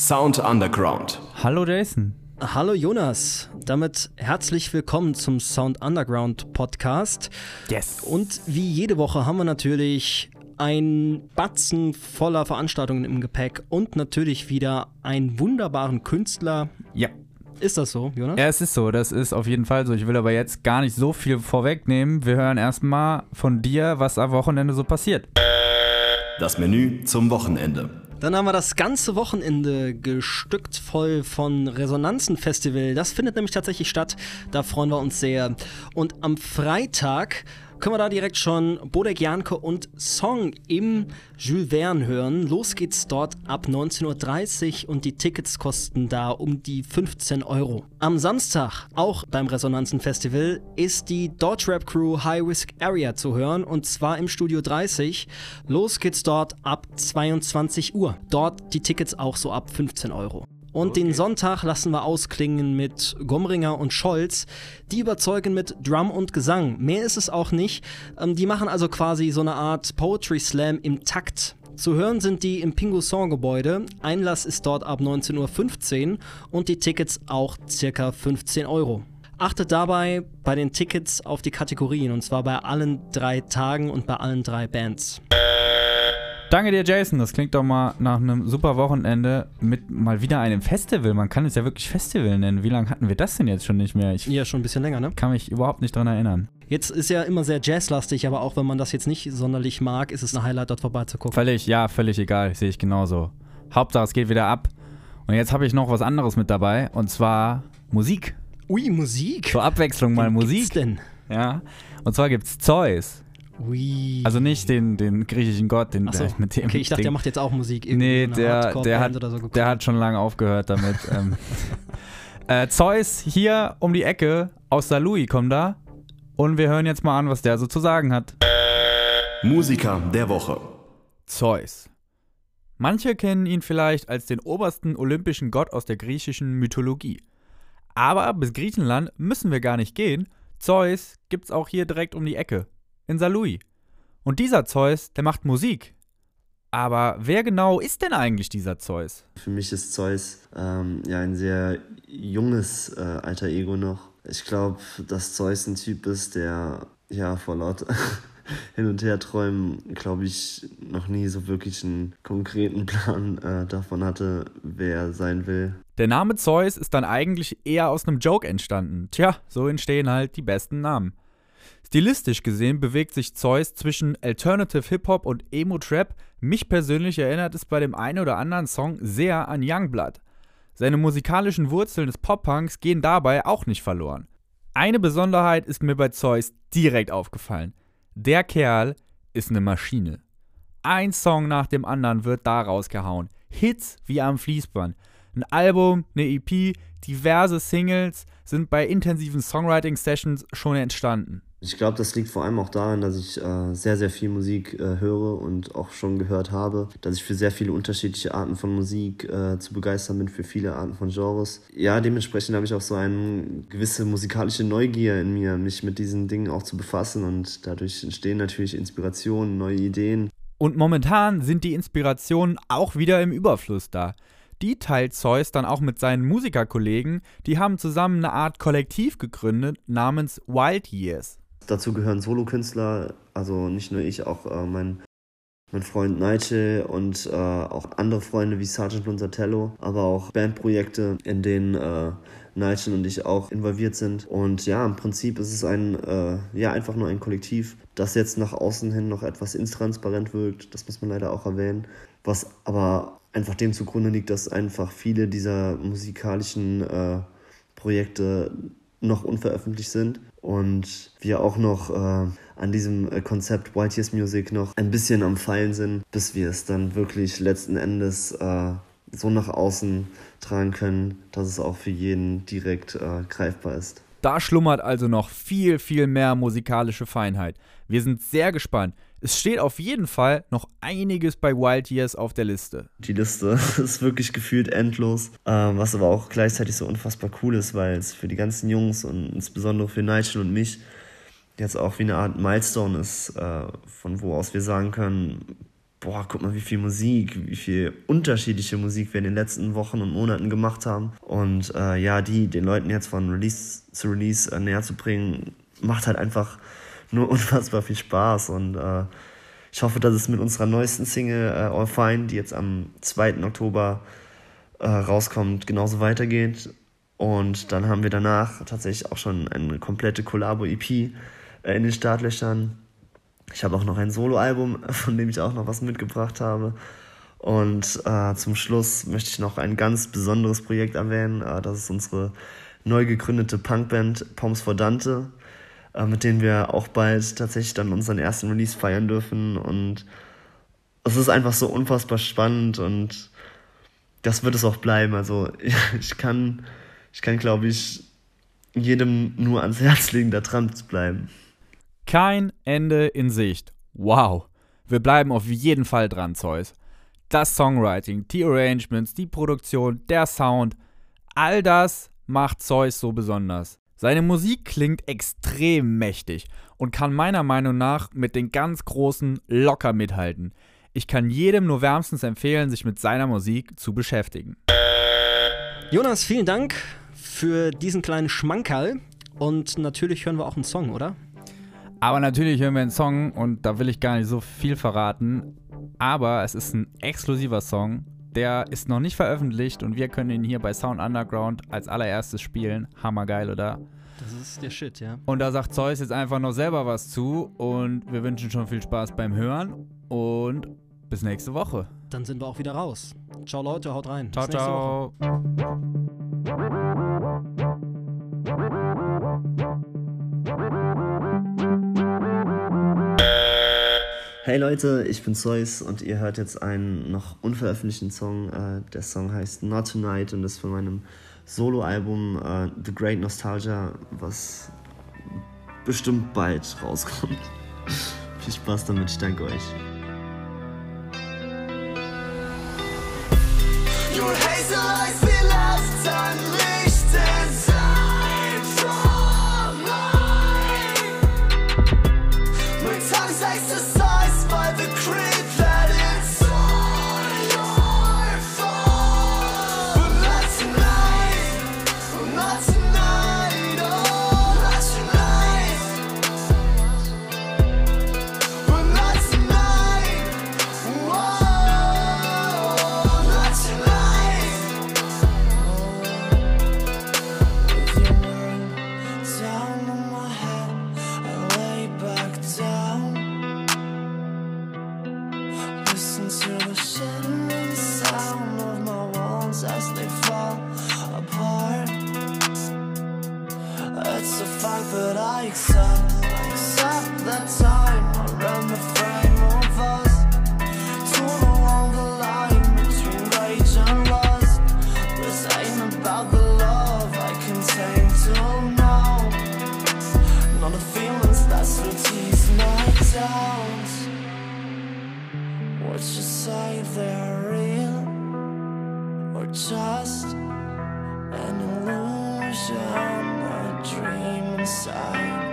Sound Underground. Hallo Jason. Hallo Jonas, damit herzlich willkommen zum Sound Underground Podcast. Yes. Und wie jede Woche haben wir natürlich ein Batzen voller Veranstaltungen im Gepäck und natürlich wieder einen wunderbaren Künstler. Ja. Ist das so, Jonas? Ja, es ist so, das ist auf jeden Fall so. Ich will aber jetzt gar nicht so viel vorwegnehmen. Wir hören erstmal von dir, was am Wochenende so passiert. Das Menü zum Wochenende. Dann haben wir das ganze Wochenende gestückt voll von Resonanzen-Festival. Das findet nämlich tatsächlich statt. Da freuen wir uns sehr. Und am Freitag können wir da direkt schon Bodek Janke und Song im Jules Verne hören. Los geht's dort ab 19.30 Uhr und die Tickets kosten da um die 15 Euro. Am Samstag, auch beim Resonanzen-Festival, ist die Deutschrap Crew High Risk Area zu hören und zwar im Studio 30. Los geht's dort ab 22 Uhr. Dort die Tickets auch so ab 15 Euro. Und okay. den Sonntag lassen wir ausklingen mit Gomringer und Scholz. Die überzeugen mit Drum und Gesang. Mehr ist es auch nicht. Ähm, die machen also quasi so eine Art Poetry Slam im Takt. Zu hören sind die im Pingu Song Gebäude. Einlass ist dort ab 19.15 Uhr und die Tickets auch circa 15 Euro. Achtet dabei bei den Tickets auf die Kategorien und zwar bei allen drei Tagen und bei allen drei Bands. Danke dir, Jason. Das klingt doch mal nach einem super Wochenende mit mal wieder einem Festival. Man kann es ja wirklich Festival nennen. Wie lange hatten wir das denn jetzt schon nicht mehr? Ich ja, schon ein bisschen länger, ne? Kann mich überhaupt nicht dran erinnern. Jetzt ist ja immer sehr jazzlastig, aber auch wenn man das jetzt nicht sonderlich mag, ist es ein Highlight, dort vorbeizugucken. Völlig, ja, völlig egal. Sehe ich genauso. Hauptsache, es geht wieder ab. Und jetzt habe ich noch was anderes mit dabei und zwar Musik. Ui, Musik? Zur Abwechslung mal Musik. Gibt's denn? Ja. Und zwar gibt's Zeus. Ui. Also nicht den, den griechischen Gott, den so. der, mit dem. Okay, ich dachte, den, der macht jetzt auch Musik. Nee, der, der, hat, so der hat schon lange aufgehört damit. ähm. äh, Zeus hier um die Ecke aus Salui kommt da. Und wir hören jetzt mal an, was der so zu sagen hat. Musiker der Woche. Zeus. Manche kennen ihn vielleicht als den obersten olympischen Gott aus der griechischen Mythologie. Aber bis Griechenland müssen wir gar nicht gehen. Zeus gibt's auch hier direkt um die Ecke in Salui. Und dieser Zeus, der macht Musik. Aber wer genau ist denn eigentlich dieser Zeus? Für mich ist Zeus ähm, ja ein sehr junges äh, alter Ego noch. Ich glaube, dass Zeus ein Typ ist, der ja vor laut hin und her träumen, glaube ich, noch nie so wirklich einen konkreten Plan äh, davon hatte, wer er sein will. Der Name Zeus ist dann eigentlich eher aus einem Joke entstanden. Tja, so entstehen halt die besten Namen. Stilistisch gesehen bewegt sich Zeus zwischen Alternative Hip-Hop und Emo-Trap. Mich persönlich erinnert es bei dem einen oder anderen Song sehr an Youngblood. Seine musikalischen Wurzeln des Pop-Punks gehen dabei auch nicht verloren. Eine Besonderheit ist mir bei Zeus direkt aufgefallen. Der Kerl ist eine Maschine. Ein Song nach dem anderen wird da rausgehauen. Hits wie am Fließband. Ein Album, eine EP, diverse Singles sind bei intensiven Songwriting-Sessions schon entstanden. Ich glaube, das liegt vor allem auch daran, dass ich äh, sehr, sehr viel Musik äh, höre und auch schon gehört habe, dass ich für sehr viele unterschiedliche Arten von Musik äh, zu begeistern bin, für viele Arten von Genres. Ja, dementsprechend habe ich auch so eine gewisse musikalische Neugier in mir, mich mit diesen Dingen auch zu befassen und dadurch entstehen natürlich Inspirationen, neue Ideen. Und momentan sind die Inspirationen auch wieder im Überfluss da. Die teilt Zeus dann auch mit seinen Musikerkollegen, die haben zusammen eine Art Kollektiv gegründet namens Wild Years. Dazu gehören Solokünstler, also nicht nur ich, auch äh, mein, mein Freund Nigel und äh, auch andere Freunde wie Sergeant Lunzatello, aber auch Bandprojekte, in denen äh, Nigel und ich auch involviert sind. Und ja, im Prinzip ist es ein, äh, ja, einfach nur ein Kollektiv, das jetzt nach außen hin noch etwas intransparent wirkt. Das muss man leider auch erwähnen. Was aber einfach dem zugrunde liegt, dass einfach viele dieser musikalischen äh, Projekte noch unveröffentlicht sind und wir auch noch äh, an diesem äh, Konzept White Years Music noch ein bisschen am Feilen sind, bis wir es dann wirklich letzten Endes äh, so nach außen tragen können, dass es auch für jeden direkt äh, greifbar ist. Da schlummert also noch viel, viel mehr musikalische Feinheit. Wir sind sehr gespannt. Es steht auf jeden Fall noch einiges bei Wild Years auf der Liste. Die Liste ist wirklich gefühlt endlos, ähm, was aber auch gleichzeitig so unfassbar cool ist, weil es für die ganzen Jungs und insbesondere für Nigel und mich jetzt auch wie eine Art Milestone ist, äh, von wo aus wir sagen können, boah, guck mal, wie viel Musik, wie viel unterschiedliche Musik wir in den letzten Wochen und Monaten gemacht haben. Und äh, ja, die den Leuten jetzt von Release zu Release äh, näher zu bringen, macht halt einfach nur unfassbar viel Spaß. Und äh, ich hoffe, dass es mit unserer neuesten Single äh, All Fine, die jetzt am 2. Oktober äh, rauskommt, genauso weitergeht. Und dann haben wir danach tatsächlich auch schon eine komplette Collabo-EP äh, in den Startlöchern ich habe auch noch ein Soloalbum, von dem ich auch noch was mitgebracht habe. Und äh, zum Schluss möchte ich noch ein ganz besonderes Projekt erwähnen. Äh, das ist unsere neu gegründete Punkband Poms for Dante, äh, mit denen wir auch bald tatsächlich dann unseren ersten Release feiern dürfen. Und es ist einfach so unfassbar spannend und das wird es auch bleiben. Also ich kann, ich kann glaube ich, jedem nur ans Herz legen, da dran zu bleiben. Kein Ende in Sicht. Wow. Wir bleiben auf jeden Fall dran, Zeus. Das Songwriting, die Arrangements, die Produktion, der Sound, all das macht Zeus so besonders. Seine Musik klingt extrem mächtig und kann meiner Meinung nach mit den ganz Großen locker mithalten. Ich kann jedem nur wärmstens empfehlen, sich mit seiner Musik zu beschäftigen. Jonas, vielen Dank für diesen kleinen Schmankerl. Und natürlich hören wir auch einen Song, oder? Aber natürlich hören wir einen Song und da will ich gar nicht so viel verraten. Aber es ist ein exklusiver Song. Der ist noch nicht veröffentlicht und wir können ihn hier bei Sound Underground als allererstes spielen. Hammergeil, oder? Das ist der Shit, ja. Und da sagt Zeus jetzt einfach noch selber was zu und wir wünschen schon viel Spaß beim Hören und bis nächste Woche. Dann sind wir auch wieder raus. Ciao Leute, haut rein. Ciao, ciao. Hey Leute, ich bin Zeus und ihr hört jetzt einen noch unveröffentlichten Song. Äh, der Song heißt Not Tonight und ist von meinem Soloalbum äh, The Great Nostalgia, was bestimmt bald rauskommt. Viel Spaß damit, ich danke euch. Your hazel eyes to the shattering sound of my walls as they fall apart. It's a fight, but I accept, accept that's all. Left unleashed Your hazel